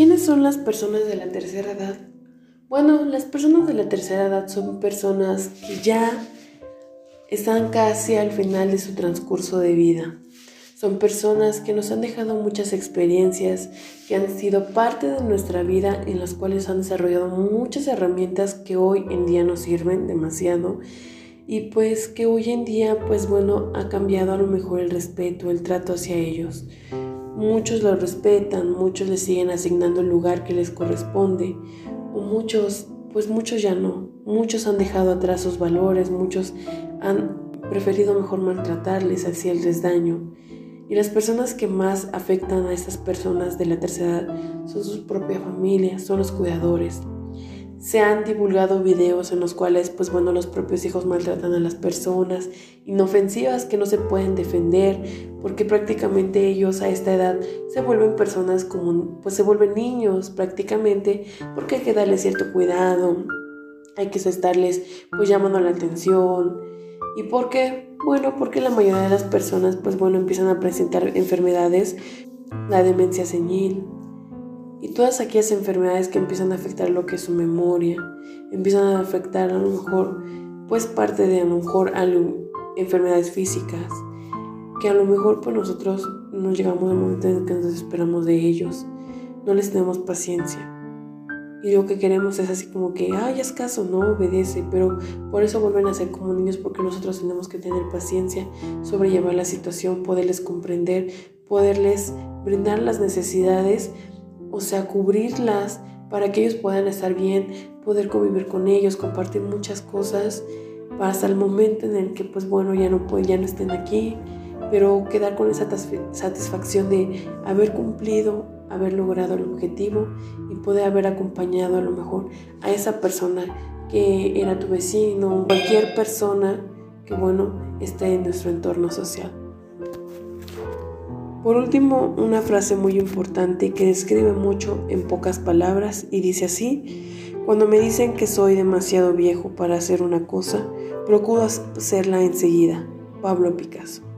¿Quiénes son las personas de la tercera edad? Bueno, las personas de la tercera edad son personas que ya están casi al final de su transcurso de vida. Son personas que nos han dejado muchas experiencias, que han sido parte de nuestra vida, en las cuales han desarrollado muchas herramientas que hoy en día nos sirven demasiado y pues que hoy en día pues bueno ha cambiado a lo mejor el respeto, el trato hacia ellos. Muchos lo respetan, muchos le siguen asignando el lugar que les corresponde, o muchos, pues muchos ya no. Muchos han dejado atrás sus valores, muchos han preferido mejor maltratarles, hacerles daño. Y las personas que más afectan a estas personas de la tercera edad son su propia familia, son los cuidadores. Se han divulgado videos en los cuales, pues bueno, los propios hijos maltratan a las personas, inofensivas que no se pueden defender, porque prácticamente ellos a esta edad se vuelven personas como, pues se vuelven niños prácticamente, porque hay que darles cierto cuidado, hay que estarles pues llamando la atención. ¿Y por qué? Bueno, porque la mayoría de las personas, pues bueno, empiezan a presentar enfermedades, la demencia senil, y todas aquellas enfermedades que empiezan a afectar lo que es su memoria, empiezan a afectar a lo mejor, pues parte de a lo mejor a enfermedades físicas, que a lo mejor pues nosotros nos llegamos al momento en que nos desesperamos de ellos, no les tenemos paciencia. Y lo que queremos es así como que, ay, es caso, no obedece, pero por eso vuelven a ser como niños porque nosotros tenemos que tener paciencia, sobrellevar la situación, poderles comprender, poderles brindar las necesidades o sea, cubrirlas para que ellos puedan estar bien, poder convivir con ellos, compartir muchas cosas, hasta el momento en el que, pues bueno, ya no, ya no estén aquí, pero quedar con esa satisfacción de haber cumplido, haber logrado el objetivo y poder haber acompañado a lo mejor a esa persona que era tu vecino, cualquier persona que, bueno, esté en nuestro entorno social. Por último, una frase muy importante que describe mucho en pocas palabras y dice así, cuando me dicen que soy demasiado viejo para hacer una cosa, procuro hacerla enseguida. Pablo Picasso.